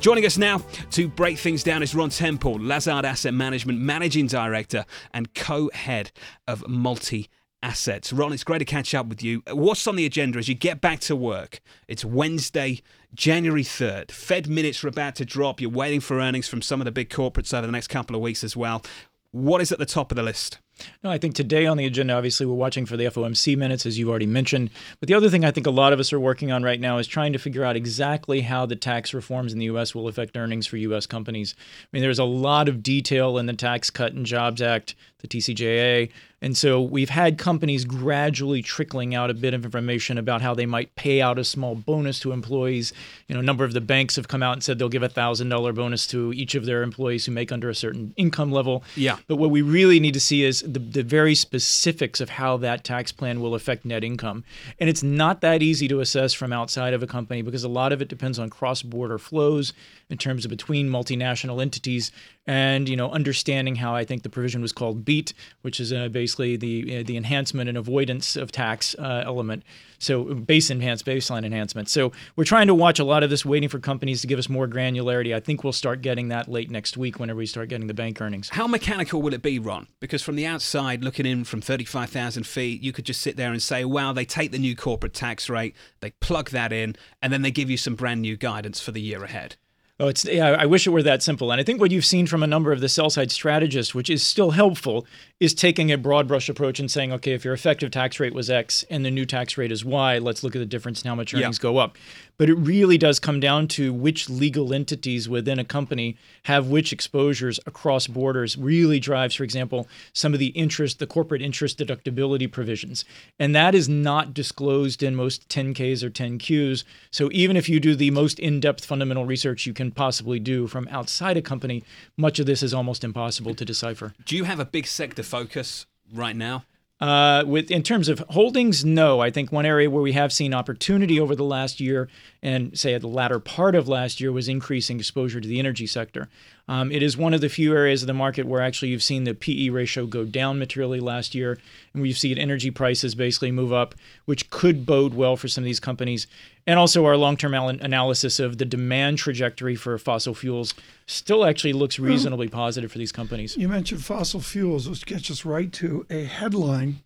Joining us now to break things down is Ron Temple, Lazard Asset Management Managing Director and co head of multi assets. Ron, it's great to catch up with you. What's on the agenda as you get back to work? It's Wednesday, January 3rd. Fed minutes are about to drop. You're waiting for earnings from some of the big corporates over the next couple of weeks as well. What is at the top of the list? No, I think today on the agenda, obviously, we're watching for the FOMC minutes, as you've already mentioned. But the other thing I think a lot of us are working on right now is trying to figure out exactly how the tax reforms in the U.S. will affect earnings for U.S. companies. I mean, there's a lot of detail in the Tax Cut and Jobs Act, the TCJA. And so we've had companies gradually trickling out a bit of information about how they might pay out a small bonus to employees. You know, a number of the banks have come out and said they'll give a $1,000 bonus to each of their employees who make under a certain income level. Yeah. But what we really need to see is the, the very specifics of how that tax plan will affect net income. And it's not that easy to assess from outside of a company because a lot of it depends on cross border flows in terms of between multinational entities and you know understanding how I think the provision was called BEAT, which is uh, basically the uh, the enhancement and avoidance of tax uh, element. So base enhanced baseline enhancement. So we're trying to watch a lot of this, waiting for companies to give us more granularity. I think we'll start getting that late next week whenever we start getting the bank earnings. How mechanical will it be, Ron? Because from the outside, looking in from 35,000 feet, you could just sit there and say, wow, they take the new corporate tax rate, they plug that in, and then they give you some brand new guidance for the year ahead. Oh, it's yeah. I wish it were that simple. And I think what you've seen from a number of the sell side strategists, which is still helpful, is taking a broad brush approach and saying, okay, if your effective tax rate was X and the new tax rate is Y, let's look at the difference in how much earnings yeah. go up. But it really does come down to which legal entities within a company have which exposures across borders. Really drives, for example, some of the interest, the corporate interest deductibility provisions, and that is not disclosed in most 10Ks or 10Qs. So even if you do the most in-depth fundamental research you can possibly do from outside a company, much of this is almost impossible to decipher. Do you have a big sector focus right now? Uh, with in terms of holdings, no. I think one area where we have seen opportunity over the last year, and say at the latter part of last year, was increasing exposure to the energy sector. Um, it is one of the few areas of the market where actually you've seen the PE ratio go down materially last year, and we've seen energy prices basically move up, which could bode well for some of these companies. And also, our long term analysis of the demand trajectory for fossil fuels still actually looks reasonably positive for these companies. You mentioned fossil fuels, which gets us right to a headline,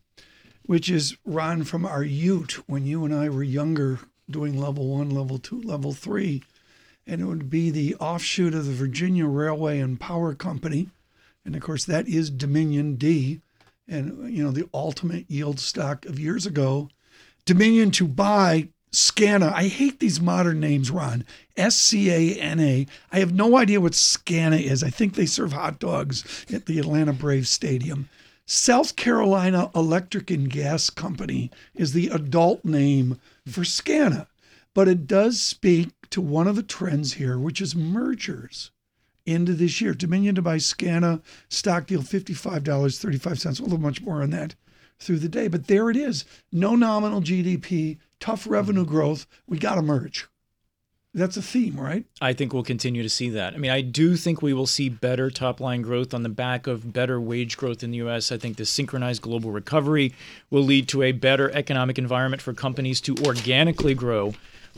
which is Ron from our Ute when you and I were younger doing level one, level two, level three and it would be the offshoot of the Virginia Railway and Power Company. And of course, that is Dominion D, and you know, the ultimate yield stock of years ago. Dominion to buy Scana. I hate these modern names, Ron. S C A N A. I have no idea what Scana is. I think they serve hot dogs at the Atlanta Braves Stadium. South Carolina Electric and Gas Company is the adult name for Scana, but it does speak to one of the trends here, which is mergers into this year. Dominion to buy Scana, stock deal $55.35. We'll have much more on that through the day. But there it is. No nominal GDP, tough revenue growth. We got to merge. That's a theme, right? I think we'll continue to see that. I mean, I do think we will see better top line growth on the back of better wage growth in the US. I think the synchronized global recovery will lead to a better economic environment for companies to organically grow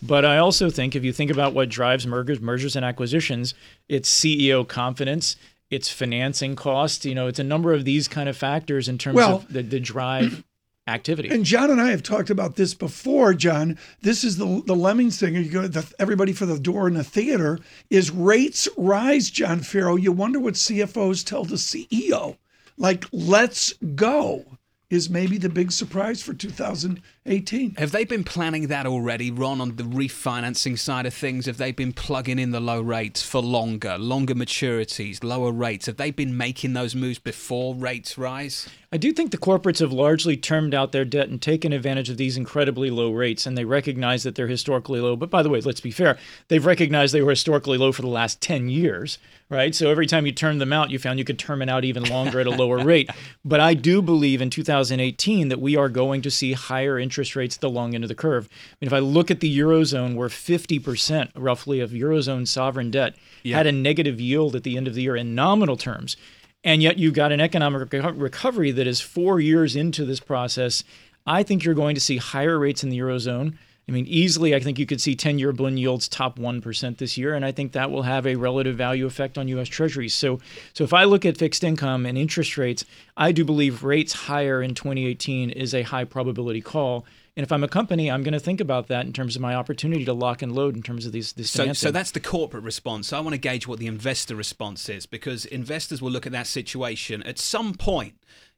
but I also think if you think about what drives mergers, mergers and acquisitions, it's CEO confidence, it's financing cost. You know, it's a number of these kind of factors in terms well, of the, the drive activity. And John and I have talked about this before, John. This is the the Lemmings thing. You go the, everybody for the door in the theater is rates rise, John Ferro. You wonder what CFOs tell the CEO. Like, let's go is maybe the big surprise for 2000 18. Have they been planning that already, Ron, on the refinancing side of things? Have they been plugging in the low rates for longer, longer maturities, lower rates? Have they been making those moves before rates rise? I do think the corporates have largely termed out their debt and taken advantage of these incredibly low rates, and they recognize that they're historically low. But by the way, let's be fair, they've recognized they were historically low for the last 10 years, right? So every time you term them out, you found you could term it out even longer at a lower rate. But I do believe in 2018 that we are going to see higher interest rates at the long end of the curve. I mean, if I look at the Eurozone, where 50% roughly of Eurozone sovereign debt yeah. had a negative yield at the end of the year in nominal terms, and yet you've got an economic recovery that is four years into this process. I think you're going to see higher rates in the Eurozone. I mean, easily, I think you could see 10 year bond yields top 1% this year, and I think that will have a relative value effect on U.S. Treasuries. So, so if I look at fixed income and interest rates, I do believe rates higher in 2018 is a high probability call. And if I'm a company, I'm going to think about that in terms of my opportunity to lock and load in terms of these. This so, so that's the corporate response. So I want to gauge what the investor response is because investors will look at that situation at some point.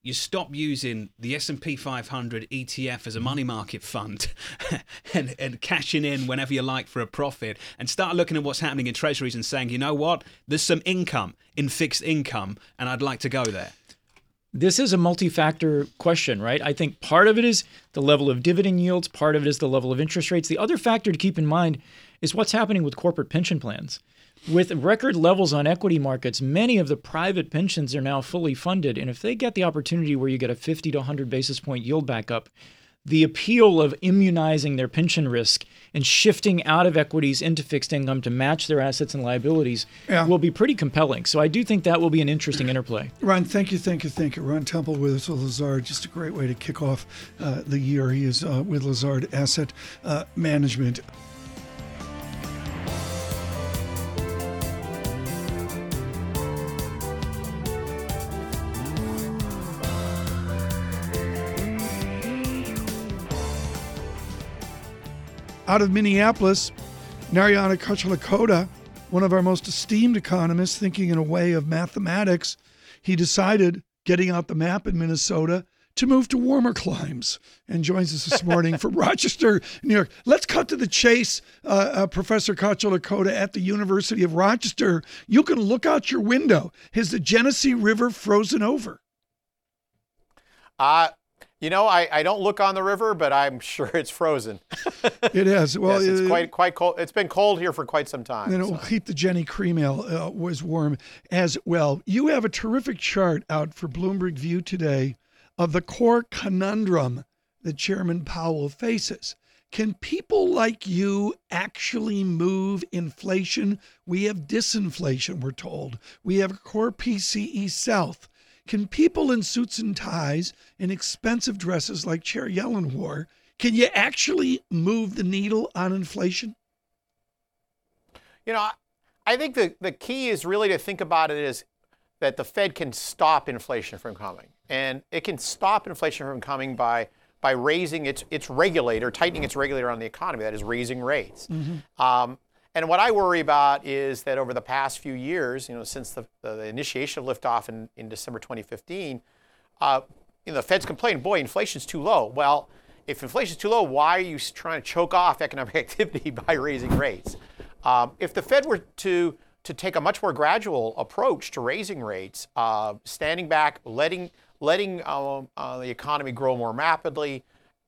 You stop using the S&P 500 ETF as a money market fund and, and cashing in whenever you like for a profit and start looking at what's happening in treasuries and saying, you know what, there's some income in fixed income and I'd like to go there this is a multi-factor question, right? I think part of it is the level of dividend yields, part of it is the level of interest rates. The other factor to keep in mind is what's happening with corporate pension plans. With record levels on equity markets, many of the private pensions are now fully funded, and if they get the opportunity where you get a 50 to 100 basis point yield back up, the appeal of immunizing their pension risk and shifting out of equities into fixed income to match their assets and liabilities yeah. will be pretty compelling. So I do think that will be an interesting interplay. Ron, thank you, thank you, thank you. Ron Temple with us with Lazard. Just a great way to kick off uh, the year. He is uh, with Lazard Asset uh, Management. Out of Minneapolis, Narayana Kocherlakota, one of our most esteemed economists, thinking in a way of mathematics, he decided, getting out the map in Minnesota, to move to warmer climes and joins us this morning from Rochester, New York. Let's cut to the chase, uh, uh, Professor Kocherlakota at the University of Rochester. You can look out your window. Has the Genesee River frozen over? Uh, you know, I, I don't look on the river, but I'm sure it's frozen. it is. Well, yes, it's quite quite cold. It's been cold here for quite some time. And it will keep the Genny cream ale uh, was warm as well. You have a terrific chart out for Bloomberg View today of the core conundrum that Chairman Powell faces. Can people like you actually move inflation? We have disinflation, we're told. We have core PCE South. Can people in suits and ties and expensive dresses like Chair Yellen wore, can you actually move the needle on inflation? You know, I think the, the key is really to think about it as that the Fed can stop inflation from coming. And it can stop inflation from coming by by raising its its regulator, tightening its regulator on the economy, that is raising rates. Mm-hmm. Um, and what I worry about is that over the past few years, you know, since the, the, initiation of liftoff in, in December 2015, uh, you know, the Fed's complaining, boy, inflation's too low. Well, if inflation's too low, why are you trying to choke off economic activity by raising rates? Um, if the Fed were to to take a much more gradual approach to raising rates, uh, standing back, letting letting uh, uh, the economy grow more rapidly,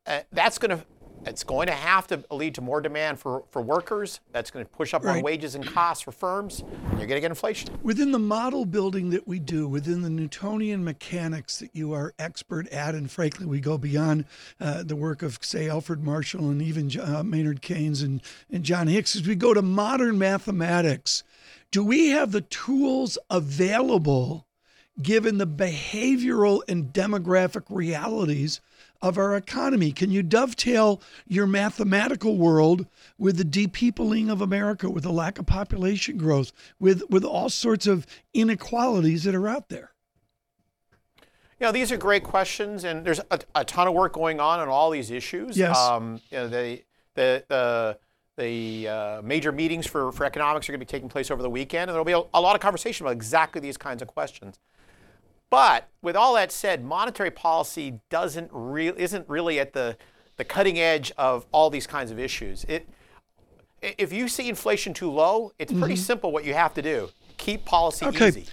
uh, that's going to it's going to have to lead to more demand for, for workers. That's going to push up right. on wages and costs for firms. And you're going to get inflation. Within the model building that we do, within the Newtonian mechanics that you are expert at, and frankly, we go beyond uh, the work of, say, Alfred Marshall and even uh, Maynard Keynes and, and John Hicks, as we go to modern mathematics, do we have the tools available given the behavioral and demographic realities of our economy? Can you dovetail your mathematical world with the depeopling of America, with the lack of population growth, with, with all sorts of inequalities that are out there? You know, these are great questions, and there's a, a ton of work going on on all these issues. Yes. Um, you know, the, the, the, the uh, major meetings for, for economics are going to be taking place over the weekend, and there'll be a, a lot of conversation about exactly these kinds of questions. But with all that said, monetary policy doesn't re- isn't really at the the cutting edge of all these kinds of issues. It, if you see inflation too low, it's pretty simple what you have to do. Keep policy Mm-hmm. Okay. easy.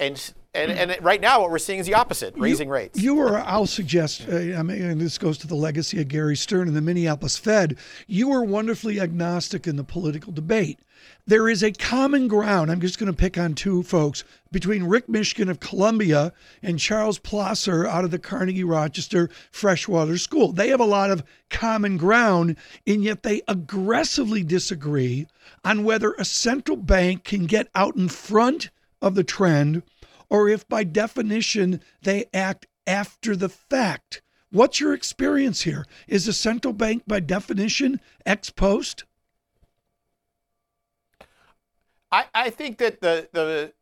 And, and, and right now, what we're seeing is the opposite raising rates. You were, I'll suggest, uh, I mean, and this goes to the legacy of Gary Stern and the Minneapolis Fed. You were wonderfully agnostic in the political debate. There is a common ground. I'm just going to pick on two folks between Rick Mishkin of Columbia and Charles Plosser out of the Carnegie Rochester Freshwater School. They have a lot of common ground, and yet they aggressively disagree on whether a central bank can get out in front of the trend or if by definition they act after the fact. What's your experience here? Is a central bank by definition ex post? I, I think that the, the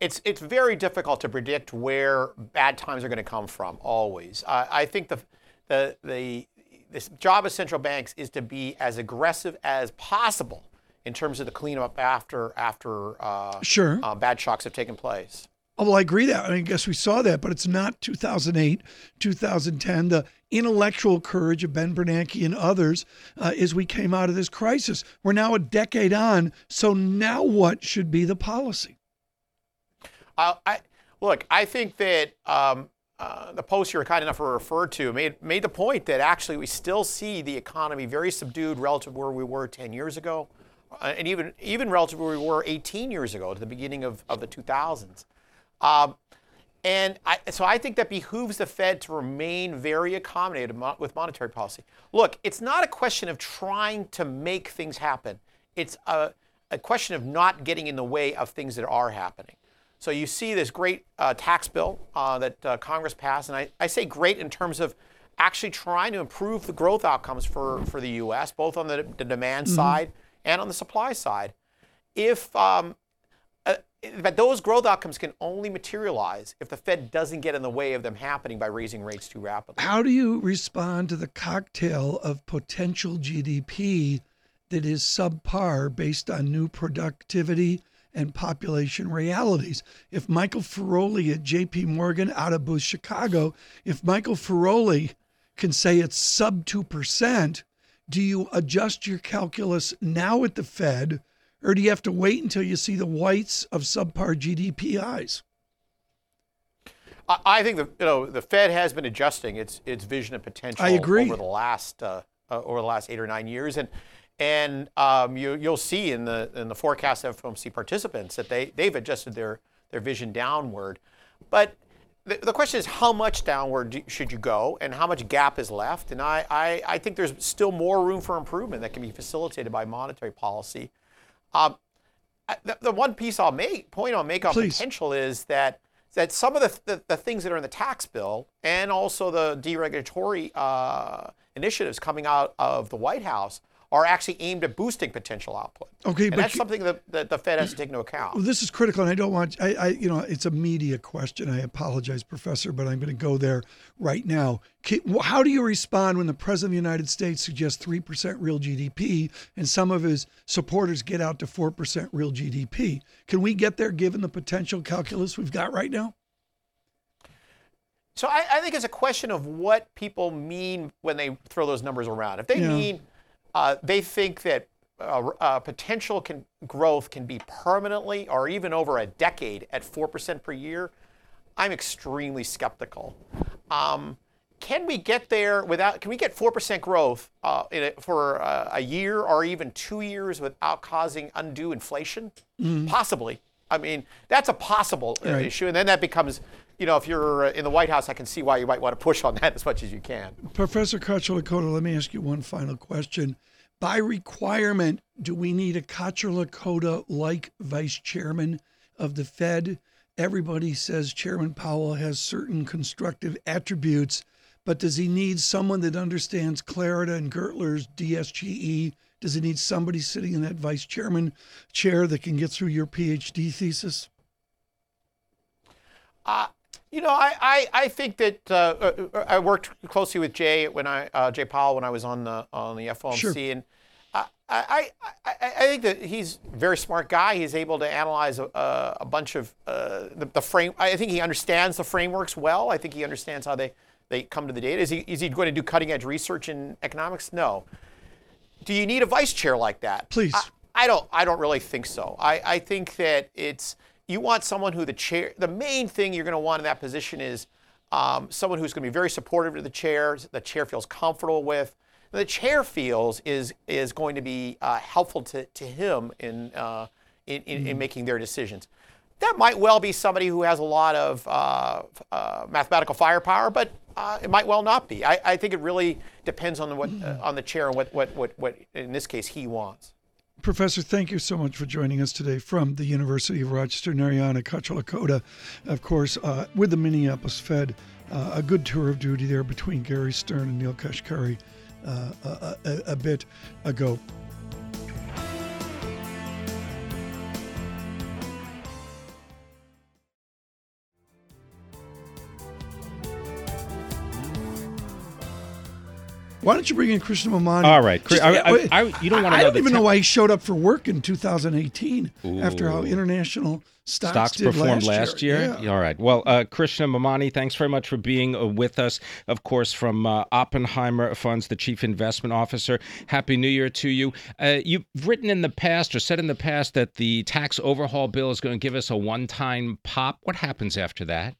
it's it's very difficult to predict where bad times are going to come from. Always, I I think the the the this job of central banks is to be as aggressive as possible in terms of the cleanup after after uh, Sure. uh, bad shocks have taken place. Oh, well, I agree that. I, mean, I guess we saw that, but it's not 2008, 2010. The intellectual courage of Ben Bernanke and others uh, as we came out of this crisis. We're now a decade on. So now what should be the policy? Uh, I look. I think that um, uh, the post you were kind enough to refer to made made the point that actually we still see the economy very subdued relative to where we were 10 years ago, uh, and even even relative to where we were 18 years ago, at the beginning of, of the 2000s. Um, and I, so I think that behooves the Fed to remain very accommodative mo- with monetary policy. Look, it's not a question of trying to make things happen. It's a, a question of not getting in the way of things that are happening. So you see this great uh, tax bill uh, that uh, Congress passed, and I, I say great in terms of actually trying to improve the growth outcomes for, for the U.S., both on the, the demand side and on the supply side. If um, uh, but those growth outcomes can only materialize if the Fed doesn't get in the way of them happening by raising rates too rapidly. How do you respond to the cocktail of potential GDP that is subpar based on new productivity and population realities? If Michael Ferroli at JP Morgan out of Booth, Chicago, if Michael Ferroli can say it's sub 2%, do you adjust your calculus now at the Fed, or do you have to wait until you see the whites of subpar GDPIs? I, think the you know the Fed has been adjusting its its vision and potential I agree. over the last uh, uh, over the last eight or nine years, and and um, you you'll see in the in the forecast of FOMC participants that they they've adjusted their their vision downward, but. The, the question is how much downward do, should you go and how much gap is left? And I, I, I think there's still more room for improvement that can be facilitated by monetary policy. Um, the, the one piece I'll make point I'll make on Please. potential is that that some of the, the, the things that are in the tax bill and also the deregulatory uh, initiatives coming out of the White House are actually aimed at boosting potential output. Okay, and but that's you- something that, that the Fed has to take into account. Well, this is critical, and I don't want I, I you know it's a media question. I apologize, Professor, but I'm going to go there right now. How do you respond when the President of the United States suggests three percent real GDP, and some of his supporters get out to four percent real GDP? Can we get there given the potential calculus we've got right now? So I, I think it's a question of what people mean when they throw those numbers around. If they Yeah. mean uh, they think that uh, uh, potential can, growth can be permanently or even over a decade at 4% per year, I'm extremely skeptical. Um, can we get there without, can we get 4% growth uh, in a, for uh, a year or even two years without causing undue inflation? Possibly. I mean, that's a possible uh, Right. issue. And then that becomes, you know, if you're in the White House, I can see why you might want to push on that as much as you can. Professor Kocherlakota, let me ask you one final question. By requirement, do we need a Kocherlakota like vice chairman of the Fed? Everybody says Chairman Powell has certain constructive attributes, but does he need someone that understands Clarida and Gertler's DSGE? Does he need somebody sitting in that vice chairman chair that can get through your PhD thesis? Uh, you know, I, I, I think that uh, uh, I worked closely with Jay when I uh, Jay Powell when I was on the on the FOMC, Sure. and I, I, I, I I think that he's a very smart guy. He's able to analyze a, a bunch of uh, the, the frame. I think he understands the frameworks well. I think he understands how they they come to the data. Is he, is he going to do cutting edge research in economics? No. Do you need a vice chair like that? Please. I, I don't. I don't really think so. I, I think that it's you want someone who the chair. The main thing you're going to want in that position is um, someone who's going to be very supportive of the chair. The chair feels comfortable with. The chair feels is is going to be uh, helpful to, to him in, uh, in, in, in Mm-hmm. making their decisions. That might well be somebody who has a lot of uh, uh, mathematical firepower, but uh, it might well not be. I, I think it really depends on the, what uh, on the chair and what, what, what, what in this case he wants. Professor, thank you so much for joining us today from the University of Rochester, Narayana Kocherlakota, of course, uh, with the Minneapolis Fed. Uh, a good tour of duty there between Gary Stern and Neel Kashkari uh, a, a, a bit ago. Why don't you bring in Krishna Memani? All right. Just- I- I- I- you don't wanna I know don't even te- know why he showed up for work in 2018 after how international stocks, Stocks did performed last, last year. Yeah. All right. Well, uh, Krishna Memani, thanks very much for being uh, with us. Of course, from uh, Oppenheimer Funds, the chief investment officer. Happy New Year to you. Uh, you've written in the past or said in the past that the tax overhaul bill is going to give us a one-time pop. What happens after that?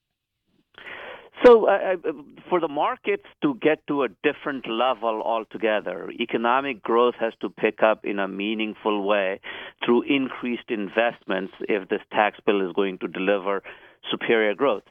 So, uh, uh, for the markets to get to a different level altogether, economic growth has to pick up in a meaningful way through increased investments if this tax bill is going to deliver superior growth.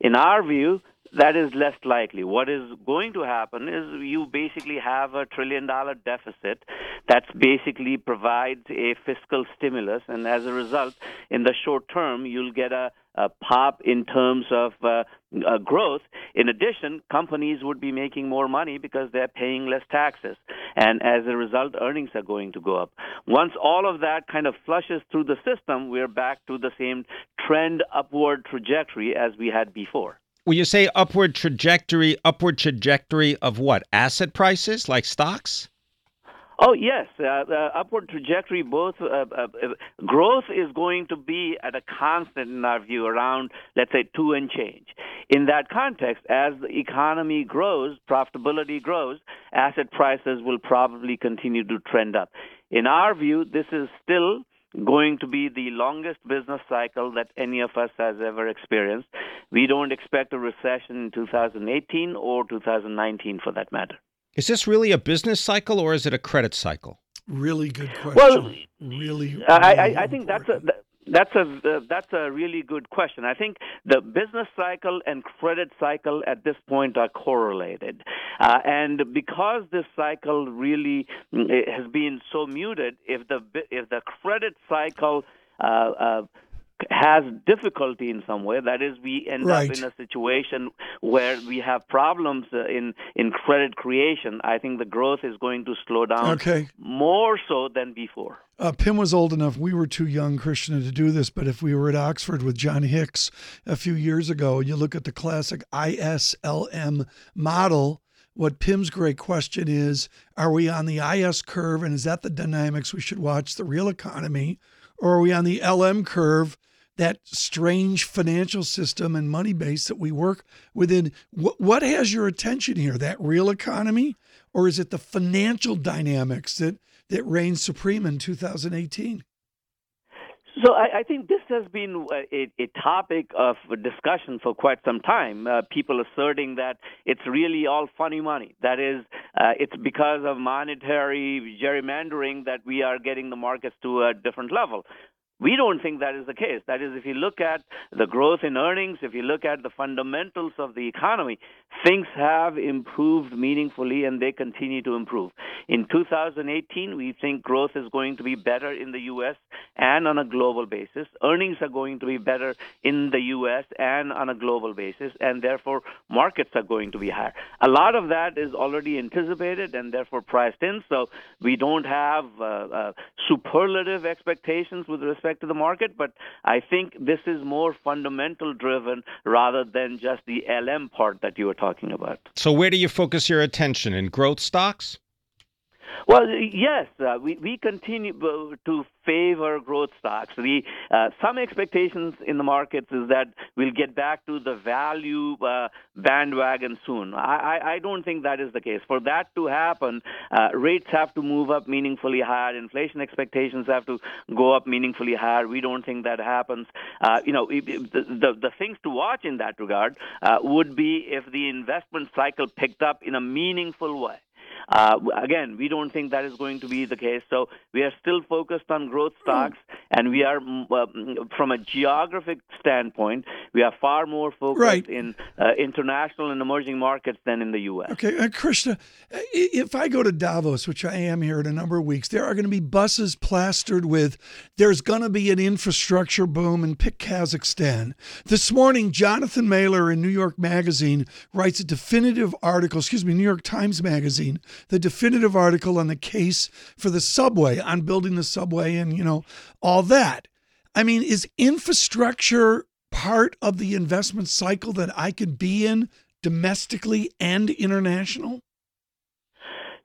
In our view, that is less likely. What is going to happen is you basically have a trillion dollar deficit that basically provides a fiscal stimulus, and as a result, in the short term, you'll get a, a pop in terms of uh, uh, growth. In addition, companies would be making more money because they're paying less taxes, and as a result, earnings are going to go up. Once all of that kind of flushes through the system, we're back to the same trend upward trajectory as we had before. Will you say upward trajectory, upward trajectory of what? Asset prices like stocks? Oh yes, uh, uh, upward trajectory. Both uh, uh, growth is going to be at a constant in our view, around let's say two and change. In that context, as the economy grows, profitability grows, asset prices will probably continue to trend up. In our view, this is still going to be the longest business cycle that any of us has ever experienced. We don't expect a recession in 2018 or 2019 for that matter. Is this really a business cycle or is it a credit cycle? Really good question. Well, really, I, I, I think that's a important. that's a that's a really good question. I think the business cycle and credit cycle at this point are correlated, uh, and because this cycle really mm, has been so muted, if the if the credit cycle uh, uh, has difficulty in some way. That is, we end Right. up in a situation where we have problems uh, in in credit creation. I think the growth is going to slow down Okay. more so than before. Uh, Pimm was old enough. We were too young, Krishna, to do this. But if we were at Oxford with John Hicks a few years ago, you look at the classic ISLM model. What Pimm's great question is: Are we on the IS curve, and is that the dynamics we should watch the real economy, or are we on the LM curve? That strange financial system and money base that we work within. What, what has your attention here? That real economy, or is it the financial dynamics that that reigned supreme in 2018? So I, I think this has been a, a topic of discussion for quite some time. Uh, people asserting that it's really all funny money. That is, uh, it's because of monetary gerrymandering that we are getting the markets to a different level. We don't think that is the case. That is, if you look at the growth in earnings, if you look at the fundamentals of the economy, things have improved meaningfully and they continue to improve. In 2018, we think growth is going to be better in the U.S. and on a global basis. Earnings are going to be better in the U.S. and on a global basis, and therefore markets are going to be higher. A lot of that is already anticipated and therefore priced in, so we don't have uh, uh, superlative expectations with respect to the market, but I think this is more fundamental driven rather than just the LM part that you were talking about. So where do you focus your attention in growth stocks? Well, yes, uh, we, we continue to favor growth stocks. The, uh, some expectations in the markets is that we'll get back to the value uh, bandwagon soon. I, I, I, don't think that is the case. For that to happen, uh, rates have to move up meaningfully higher. Inflation expectations have to go up meaningfully higher. We don't think that happens. Uh, you know, the, the, the, things to watch in that regard uh, would be if the investment cycle picked up in a meaningful way. Uh, again, we don't think that is going to be the case. So we are still focused on growth hmm. stocks, and we are, mm, uh, from a geographic standpoint, we are far more focused right. in uh, international and emerging markets than in the U.S. Okay, uh, Krishna, if I go to Davos, which I am here in a number of weeks, there are going to be buses plastered with "There's going to be an infrastructure boom," and pick Kazakhstan. This morning, Jonathan Mahler in New York Magazine writes a definitive article. Excuse me, New York Times Magazine the definitive article on the case for the subway, on building the subway and, you know, all that. I mean, is infrastructure part of the investment cycle that I could be in domestically and international?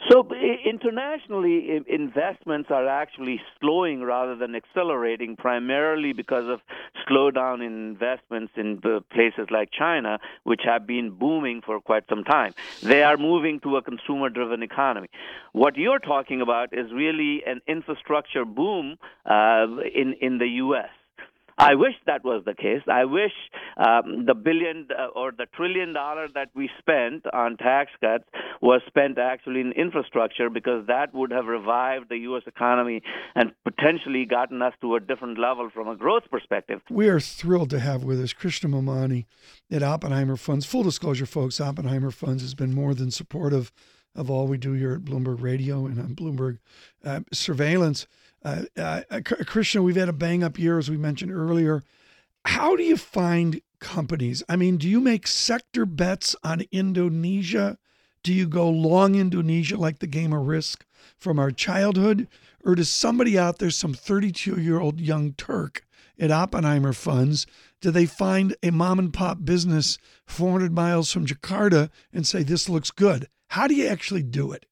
So internationally, investments are actually slowing rather than accelerating, primarily because of slowdown in investments in places like China, which have been booming for quite some time. They are moving to a consumer-driven economy. What you're talking about is really an infrastructure boom uh, in in the U.S. I wish that was the case. I wish um, the billion uh, or the trillion dollar that we spent on tax cuts was spent actually in infrastructure because that would have revived the U.S. economy and potentially gotten us to a different level from a growth perspective. We are thrilled to have with us Krishna Memani at Oppenheimer Funds. Full disclosure, folks, Oppenheimer Funds has been more than supportive of all we do here at Bloomberg Radio and on Bloomberg uh, Surveillance. Uh, uh, Krishna, we've had a bang up year, as we mentioned earlier. How do you find companies? I mean, do you make sector bets on Indonesia? Do you go long Indonesia like the game of risk from our childhood? Or does somebody out there, some 32 year old young Turk at Oppenheimer Funds, do they find a mom and pop business 400 miles from Jakarta and say, this looks good? How do you actually do it?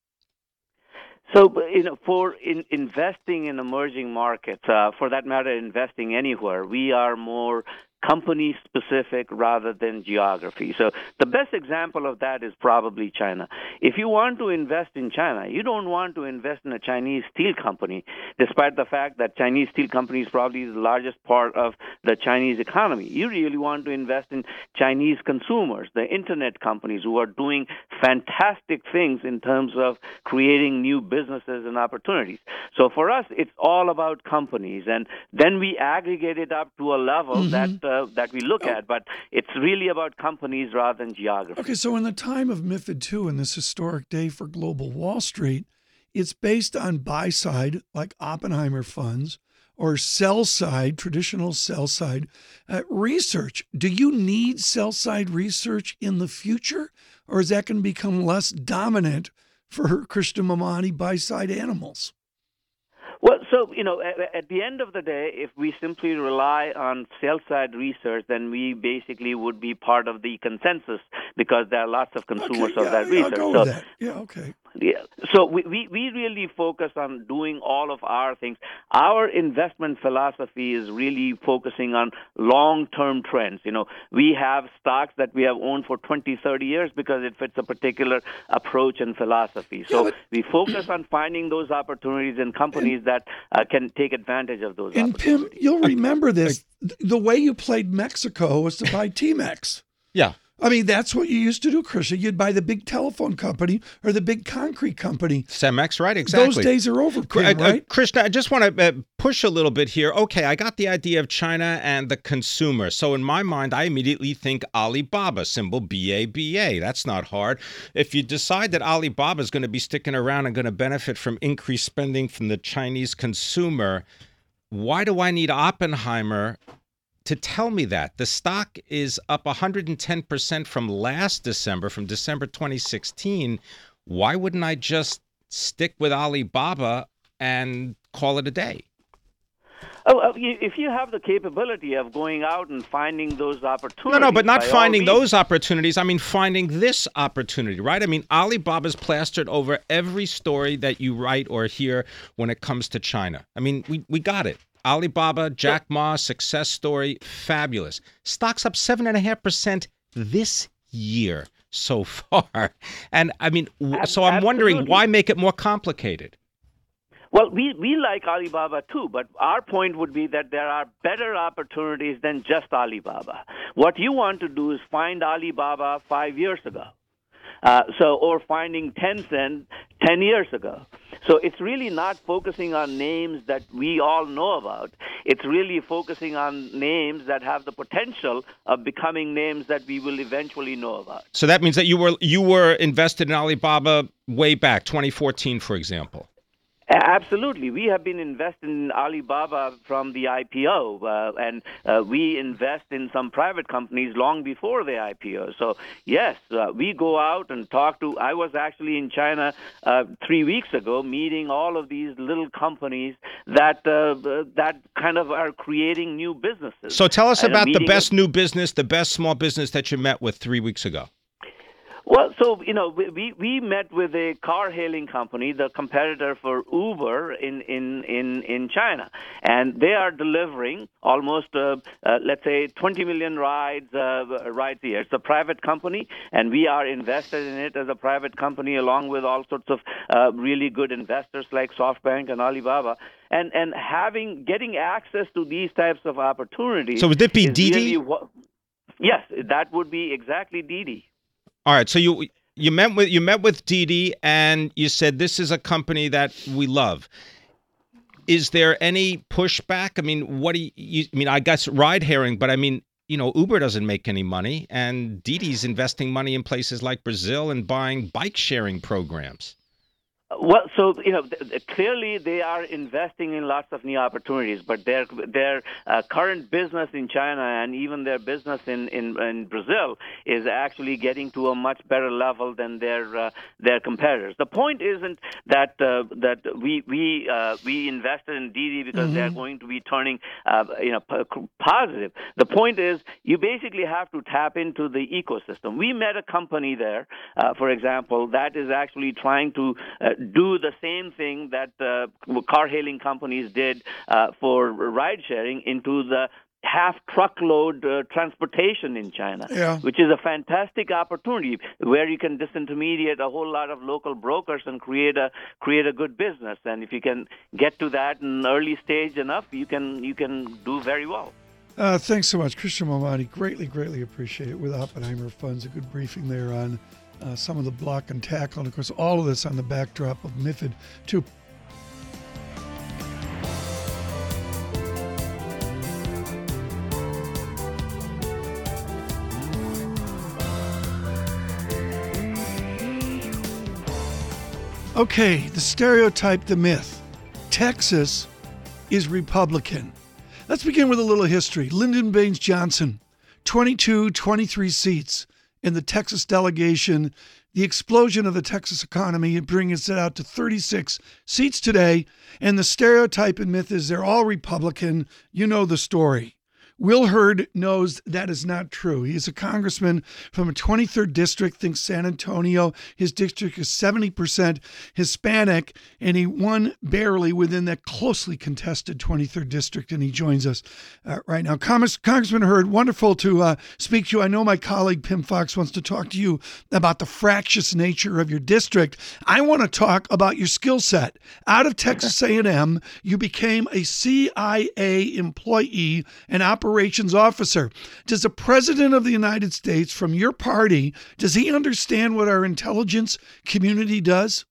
So, you know, for in, investing in emerging markets, uh, for that matter, investing anywhere, we are more company specific rather than geography. So the best example of that is probably China. If you want to invest in China, you don't want to invest in a Chinese steel company, despite the fact that Chinese steel company is probably the largest part of the Chinese economy. You really want to invest in Chinese consumers, the internet companies who are doing fantastic things in terms of creating new businesses and opportunities. So for us, it's all about companies, and then we aggregate it up to a level mm-hmm. that uh, that we look oh. at, but it's really about companies rather than geography. Okay, so in the time of MIFID II and this historic day for global Wall Street, it's based on buy side, like Oppenheimer funds, or sell side, traditional sell side uh, research. Do you need sell side research in the future, or is that going to become less dominant for Krishna Memani buy side animals? Well, so, you know, at, at, the end of the day, if we simply rely on sell side research, then we basically would be part of the consensus because there are lots of consumers okay, yeah, of that yeah, research. so, that. Yeah, okay. Yeah. So we, we, we really focus on doing all of our things. Our investment philosophy is really focusing on long-term trends. You know, we have stocks that we have owned for 20, 30 years because it fits a particular approach and philosophy. So yeah, but, we focus on finding those opportunities in companies and, that uh, can take advantage of those and Pimm, you'll remember this. The way you played Mexico was to buy Telmex. yeah. I mean, that's what you used to do, Krishna. You'd buy the big telephone company or the big concrete company. Cemex, right? Exactly. Those days are over, Pimm, uh, right? Uh, Krishna, I just want to uh, push a little bit here. Okay, I got the idea of China and the consumer. So in my mind, I immediately think Alibaba, symbol BABA. That's not hard. If you decide that Alibaba is going to be sticking around and going to benefit from increased spending from the Chinese consumer, why do I need Oppenheimer to tell me that. The stock is up 110% from last December, from December 2016. Why wouldn't I just stick with Alibaba and call it a day? Oh, uh, if you have the capability of going out and finding those opportunities. No, no, but not finding those opportunities. I mean, finding this opportunity, right? I mean, Alibaba's plastered over every story that you write or hear when it comes to China. I mean, we, we got it. Alibaba, Jack Ma, success story, fabulous. Stocks up 7.5% this year so far. And I mean, so I'm wondering why make it more complicated? Well, we, we like Alibaba too, but our point would be that there are better opportunities than just Alibaba. What you want to do is find Alibaba five years ago. Uh, so, or finding Tencent 10 years ago. So it's really not focusing on names that we all know about. It's really focusing on names that have the potential of becoming names that we will eventually know about. So that means that you were you were invested in Alibaba way back, 2014, for example. Absolutely. We have been investing in Alibaba from the IPO, uh, and uh, we invest in some private companies long before the IPO. So, yes, uh, we go out and talk to. I was actually in China uh, three weeks ago meeting all of these little companies that uh, that kind of are creating new businesses. So tell us about the best of- new business, the best small business that you met with three weeks ago. Well, so you know, we- we met with a car hailing company, the competitor for Uber in in in in China, and they are delivering almost uh, uh, let's say 20 million rides uh, rides a year. It's a private company, and we are invested in it as a private company, along with all sorts of uh, really good investors like SoftBank and Alibaba. And and having getting access to these types of opportunities. So would it be Didi? really Yes, that would be exactly Didi. All right. So you you met with you met with Didi and you said this is a company that we love. Is there any pushback? I mean, what do you, you I mean, I guess ride hailing, but I mean, you know, Uber doesn't make any money and Didi's investing money in places like Brazil and buying bike sharing programs. Well, so you know, th- clearly they are investing in lots of new opportunities, but their their uh, current business in China and even their business in, in in Brazil is actually getting to a much better level than their uh, their competitors. The point isn't that uh, that we we uh, we invested in Didi because they're going to be turning uh, you know p- positive. The point is you basically have to tap into the ecosystem. We met a company there, uh, for example, that is actually trying to uh, do the same thing that uh, car hailing companies did uh, for ride sharing into the half truckload uh, transportation in China, Yeah. which is a fantastic opportunity where you can disintermediate a whole lot of local brokers and create a create a good business. And if you can get to that in early stage enough, you can you can do very well. Uh, thanks so much, Krishna Memani. Greatly, greatly appreciate it. With Oppenheimer Funds, a good briefing there on uh, some of the block and tackle, and of course, all of this on the backdrop of MIFID two. Okay, the stereotype, the myth. Texas is Republican. Let's begin with a little history. Lyndon Baines Johnson, 22, 23 seats in the Texas delegation. The explosion of the Texas economy brings it out to 36 seats today. And the stereotype and myth is they're all Republican. You know the story. Will Hurd knows that is not true. He is a congressman from a 23rd district, thinks San Antonio. His district is 70% Hispanic, and he won barely within that closely contested 23rd district, and he joins us uh, right now. Congress, Congressman Hurd, wonderful to uh, speak to you. I know my colleague Pimm Fox wants to talk to you about the fractious nature of your district. I want to talk about your skill set. Out of Texas A&M, you became a CIA employee and operations officer. Does the president of the United States from your party does he understand what our intelligence community does?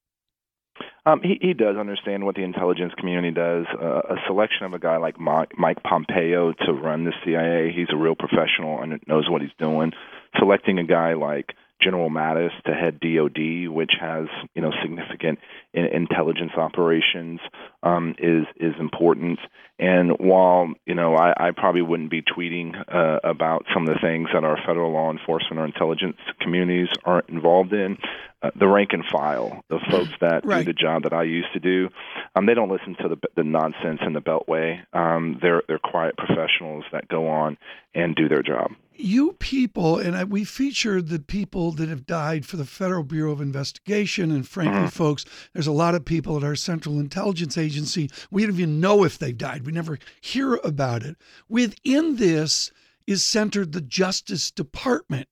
Um, he, he does understand what the intelligence community does. Uh, a selection of a guy like Mike, Pompeo to run the CIA, he's a real professional and knows what he's doing. Selecting a guy like General Mattis to head DoD, which has you know significant intelligence operations, um, is is important. And while you know I, I probably wouldn't be tweeting uh, about some of the things that our federal law enforcement or intelligence communities aren't involved in, uh, the rank and file, the folks that right. do the job that I used to do, um, they don't listen to the the nonsense in the Beltway. Um, they're they're quiet professionals that go on and do their job you people, and I, we featured the people that have died for the Federal Bureau of Investigation, and frankly, mm-hmm. folks, there's a lot of people at our Central Intelligence Agency. We don't even know if they've died. We never hear about it. Within this is centered the Justice Department.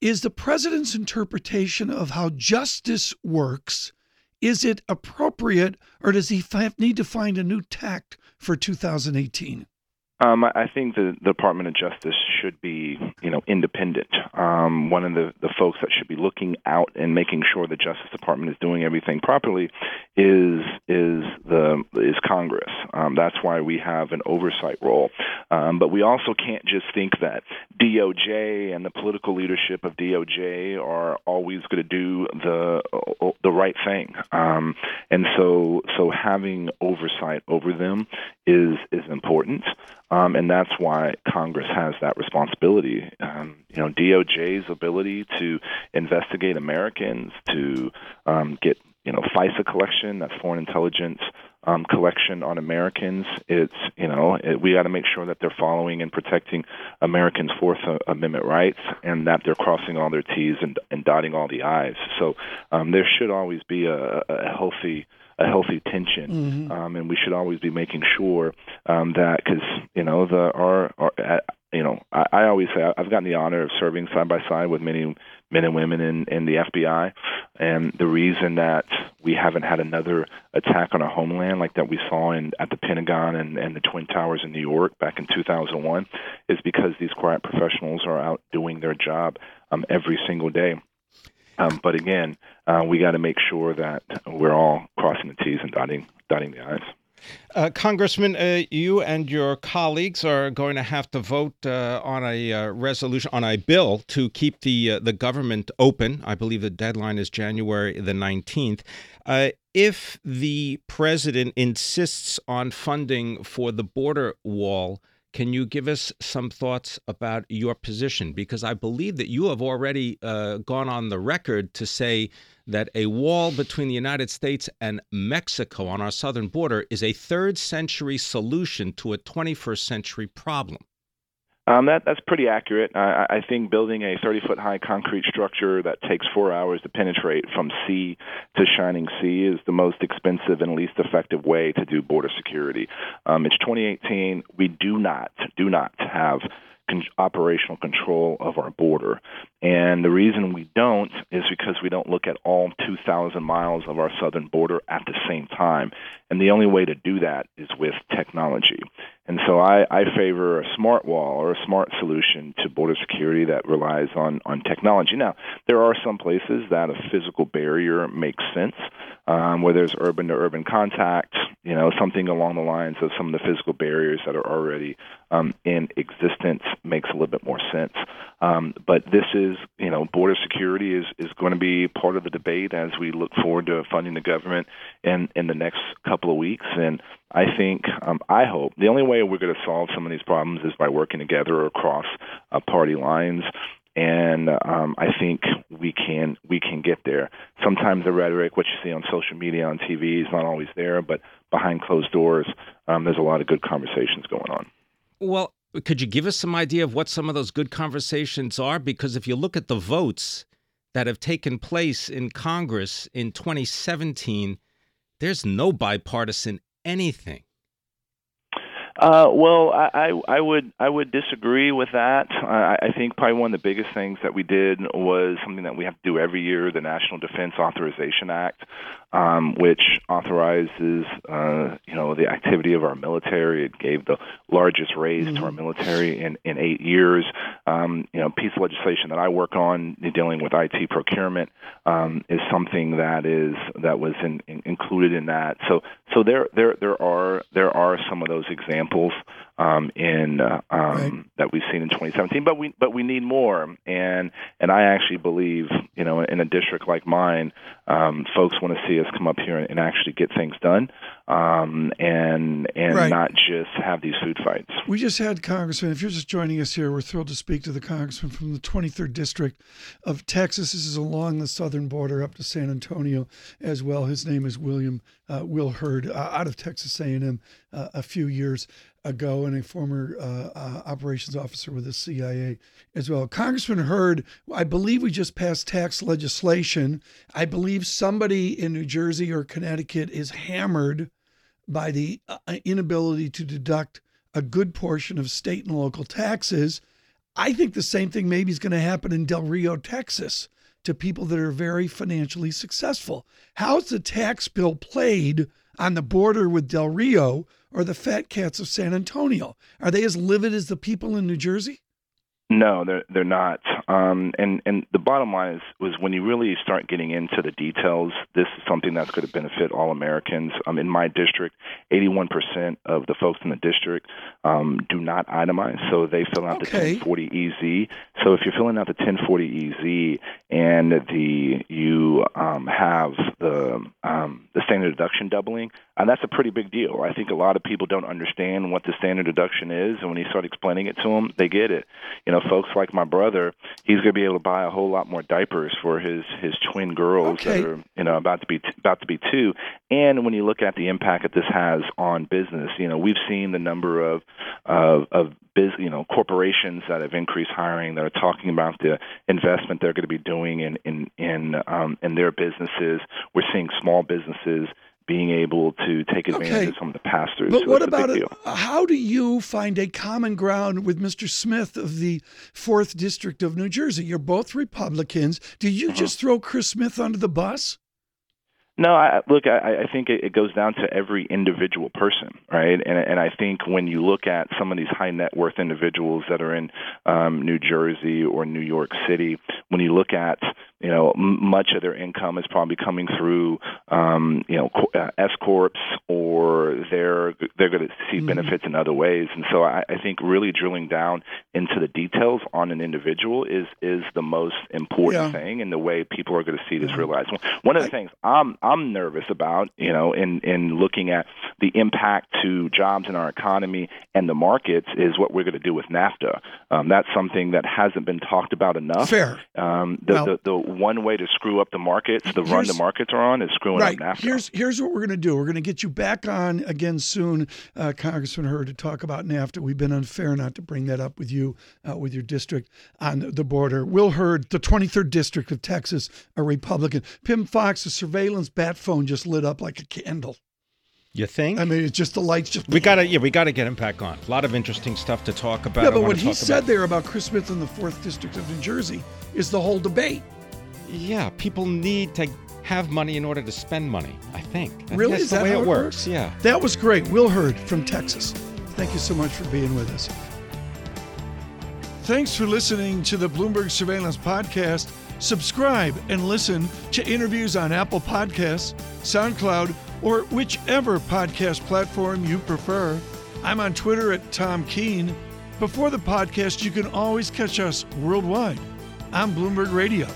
Is the president's interpretation of how justice works? Is it appropriate, or does he need to find a new tact for 2018? Um, I think the Department of Justice should be, you know, independent. Um, one of the, the folks that should be looking out and making sure the Justice Department is doing everything properly is is the is Congress. Um, that's why we have an oversight role. Um, but we also can't just think that DOJ and the political leadership of DOJ are always going to do the the right thing. Um, and so so having oversight over them is is important. Um, and that's why Congress has that responsibility. Um, you know, DOJ's ability to investigate Americans, to um, get you know FISA collection, that's foreign intelligence um, collection on Americans. It's you know it, we got to make sure that they're following and protecting Americans' Fourth Amendment rights, and that they're crossing all their T's and, and dotting all the I's. So um, there should always be a, a healthy a healthy tension, mm-hmm. um, and we should always be making sure um, that because you know the our, our you know I, I always say I've gotten the honor of serving side by side with many men and women in, in the FBI, and the reason that we haven't had another attack on our homeland like that we saw in at the Pentagon and, and the Twin Towers in New York back in 2001 is because these quiet professionals are out doing their job um, every single day. Um, but again, uh, we got to make sure that we're all crossing the T's and dotting dotting the I's. Uh, Congressman, uh, you and your colleagues are going to have to vote uh, on a uh, resolution on a bill to keep the uh, the government open. I believe the deadline is January the nineteenth. Uh, if the president insists on funding for the border wall, can you give us some thoughts about your position? Because I believe that you have already uh, gone on the record to say that a wall between the United States and Mexico on our southern border is a third century solution to a 21st century problem. Um, that that's pretty accurate. I, I think building a 30 foot high concrete structure that takes four hours to penetrate from sea to shining sea is the most expensive and least effective way to do border security. Um, it's 2018. We do not do not have con- operational control of our border. And the reason we don't is because we don't look at all 2,000 miles of our southern border at the same time. And the only way to do that is with technology. And so I, I favor a smart wall or a smart solution to border security that relies on, on technology. Now, there are some places that a physical barrier makes sense, um, where there's urban to urban contact, you know, something along the lines of some of the physical barriers that are already um, in existence makes a little bit more sense. Um, but this is, you know, border security is, is going to be part of the debate as we look forward to funding the government in, in the next couple of weeks. And I think, um, I hope, the only way we're going to solve some of these problems is by working together across uh, party lines. And um, I think we can we can get there. Sometimes the rhetoric, what you see on social media, on TV, is not always there. But behind closed doors, um, there's a lot of good conversations going on. Well, could you give us some idea of what some of those good conversations are? Because if you look at the votes that have taken place in Congress in 2017, there's no bipartisan anything. Uh, well, I, I would I would disagree with that. I, I think probably one of the biggest things that we did was something that we have to do every year: the National Defense Authorization Act, um, which authorizes uh, you know the activity of our military. It gave the largest raise mm-hmm. to our mm-hmm. military in in eight years. Um, you know, piece of legislation that I work on dealing with IT procurement um, is something that is that was in, in, included in that. So so there there there are there are some of those examples um, in uh, um, Right. that we've seen in 2017. But we but we need more, and and I actually believe you know in a district like mine, um, folks want to see us come up here and, and actually get things done, um, and and Right. not just have these food fights. We just had Congressman. If you're just joining us here, we're thrilled to speak to the Congressman from the 23rd District of Texas. This is along the southern border up to San Antonio as well. His name is William uh, Will Hurd, uh, out of Texas A&M uh, a few years ago, and a former uh, uh, operations officer with the CIA as well. Congressman Hurd, I believe we just passed tax legislation. I believe somebody in New Jersey or Connecticut is hammered by the uh, inability to deduct a good portion of state and local taxes. I think the same thing maybe is going to happen in Del Rio, Texas, to people that are very financially successful. How's the tax bill played on the border with Del Rio or the fat cats of San Antonio? Are they as livid as the people in New Jersey? No, they're they're not. Um, and and the bottom line is was when you really start getting into the details, this is something that's going to benefit all Americans. Um, in my district, 81% of the folks in the district um, do not itemize, so they fill out Okay. the 1040 EZ. So if you're filling out the 1040 EZ and the you um, have the um, the standard deduction doubling, and that's a pretty big deal. I think a lot of people don't understand what the standard deduction is, and when you start explaining it to them, they get it. You know, folks like my brother, he's going to be able to buy a whole lot more diapers for his his twin girls Okay. that are you know about to be about to be two. And when you look at the impact that this has on business, you know, we've seen the number of of of biz, you know, corporations that have increased hiring that are talking about the investment they're going to be doing in in in um, in their businesses. We're seeing small businesses being able to take advantage Okay. of some of the pass-throughs. But so what it's a big about it? How do you find a common ground with Mr. Smith of the fourth district of New Jersey? You're both Republicans. Do you Uh-huh. just throw Chris Smith under the bus? No, I, look, I, I think it, it goes down to every individual person, right? And, and I think when you look at some of these high net worth individuals that are in um, New Jersey or New York City, when you look at you know m- much of their income is probably coming through um, you know uh, S corps or they're they're going to see benefits in other ways, and so I, I think really drilling down into the details on an individual is is the most important Yeah. thing, and the way people are going to see this realized. One of the things I'm I'm nervous about, you know, in in looking at the impact to jobs in our economy and the markets is what we're going to do with NAFTA. Um, that's something that hasn't been talked about enough. Fair. Um, the, Well- the the one way to screw up the markets, the run the markets are on, is screwing Right. up NAFTA. Here's here's what we're going to do. We're going to get you back on again soon, uh, Congressman Hurd, to talk about NAFTA. We've been unfair not to bring that up with you, uh, with your district on the border. Will Hurd, the 23rd district of Texas, a Republican. Pimm Fox, the surveillance bat phone just lit up like a candle. You think? I mean, it's just the lights just. we gotta, yeah, we gotta get him back on. A lot of interesting stuff to talk about. Yeah, but what he said about- there about Chris Smith in the fourth district of New Jersey is the whole debate. Yeah, people need to have money in order to spend money. I think. I Really? that's Is the that way how it it works. works? Yeah. That was great. Will Hurd from Texas. Thank you so much for being with us. Thanks for listening to the Bloomberg Surveillance Podcast. Subscribe and listen to interviews on Apple Podcasts, SoundCloud, or whichever podcast platform you prefer. I'm on Twitter at Tom Keene. Before the podcast, you can always catch us worldwide on Bloomberg Radio.